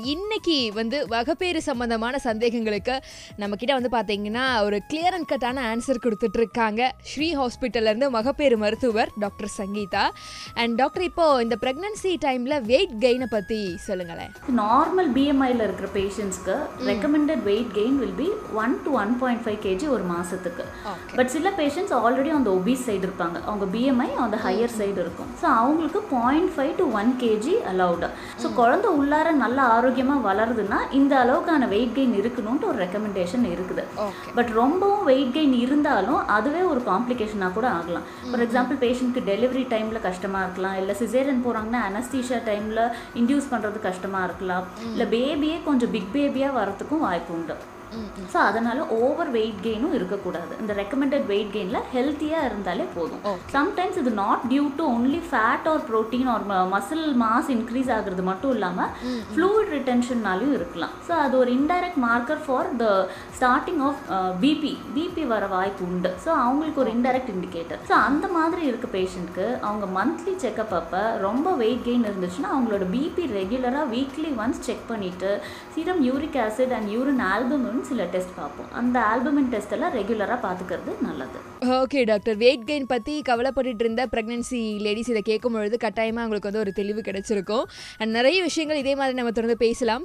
இன்னைக்கு வந்து வகப்பேறு சம்பந்தமான சந்தேகங்களுக்கு நம்ம கிட்ட வந்து பாத்தீங்கன்னா ஒரு கிளியர் அண்ட் கட்டான ஆன்சர் கொடுத்துட்டு இருக்காங்க ஸ்ரீ ஹாஸ்பிட்டல்ல இருந்து மகப்பேறு மருத்துவர் டாக்டர் சங்கீதா. அண்ட் டாக்டர் இப்போ இந்த பிரெக்னன்சி டைம்ல வெயிட் கெயினை பத்தி சொல்லுங்களேன். நார்மல் பிஎம்ஐல இருக்கிற பேஷண்ட்ஸ்க்கு recommended weight gain will be one to one point five kg ஒரு மாசத்துக்கு. பட் சில பேஷண்ட்ஸ் ஆல்ரெடி அந்த ஒபீஸ் சைடு இருப்பாங்க. அவங்க பிஎம்ஐ அந்த ஹையர் சைடு இருக்கும். ஸோ அவங்களுக்கு point five to one KG allowed so குழந்தை உள்ளார நல்ல ஆரோக்கியமாக வளருதுன்னா இந்த அளவுக்கான வெயிட் கெயின் இருக்கணும்ட்டு ஒரு ரெக்கமெண்டேஷன் இருக்குது. பட் ரொம்பவும் வெயிட் கெயின் இருந்தாலும் அதுவே ஒரு காம்ப்ளிகேஷனாக கூட ஆகலாம். ஃபார் எக்ஸாம்பிள் பேஷண்ட்க்கு டெலிவரி டைமில் கஷ்டமாக இருக்கலாம். இல்லை சிசேரியன் போகிறாங்கன்னா அனஸ்தீஷியா டைமில் இன்டியூஸ் பண்ணுறது கஷ்டமாக இருக்கலாம். இல்லை பேபியே கொஞ்சம் பிக் பேபியாக வரத்துக்கும் வாய்ப்பு உண்டு. ஸோ அதனால ஓவர் வெயிட் கெயினும் இருக்கக்கூடாது. இந்த ரெக்கமெண்டட் வெயிட் கெயினில் ஹெல்த்தியாக இருந்தாலே போதும். சம்டைம்ஸ் இது not due to only fat or protein or muscle mass increase ஆகுறது மட்டும் இல்லாமல் ஃப்ளூயிட் ரிட்டென்ஷன்னாலையும் இருக்கலாம். ஸோ அது ஒரு indirect marker for the starting of BP BP வர வாய்ப்பு உண்டு. ஸோ அவங்களுக்கு ஒரு இன்டைரக்ட் இண்டிகேட்டர் ஸோ அந்த மாதிரி இருக்க பேஷண்ட்க்கு அவங்க மந்த்லி செக்கப் அப்போ ரொம்ப வெயிட் கெயின் இருந்துச்சுன்னா அவங்களோட பிபி ரெகுலராக வீக்லி ஒன்ஸ் செக் பண்ணிவிட்டு serum uric acid and urine albumin சில டெஸ்ட் பார்ப்போம். அந்த ஆல்பமின் டெஸ்ட் எல்லாம் ரெகுலராக பார்த்துக்கிறது நல்லது. ஓகே டாக்டர் வெயிட் கெயின் பற்றி கவலைப்பட்டுட்டு இருந்த ப்ரெக்னன்சி லேடிஸ் இதை கேட்கும் பொழுது கட்டாயமாக அவங்களுக்கு வந்து ஒரு தெளிவு கிடைச்சிருக்கும். அண்ட் நிறைய விஷயங்கள் இதே மாதிரி நம்ம தொடர்ந்து பேசலாம்.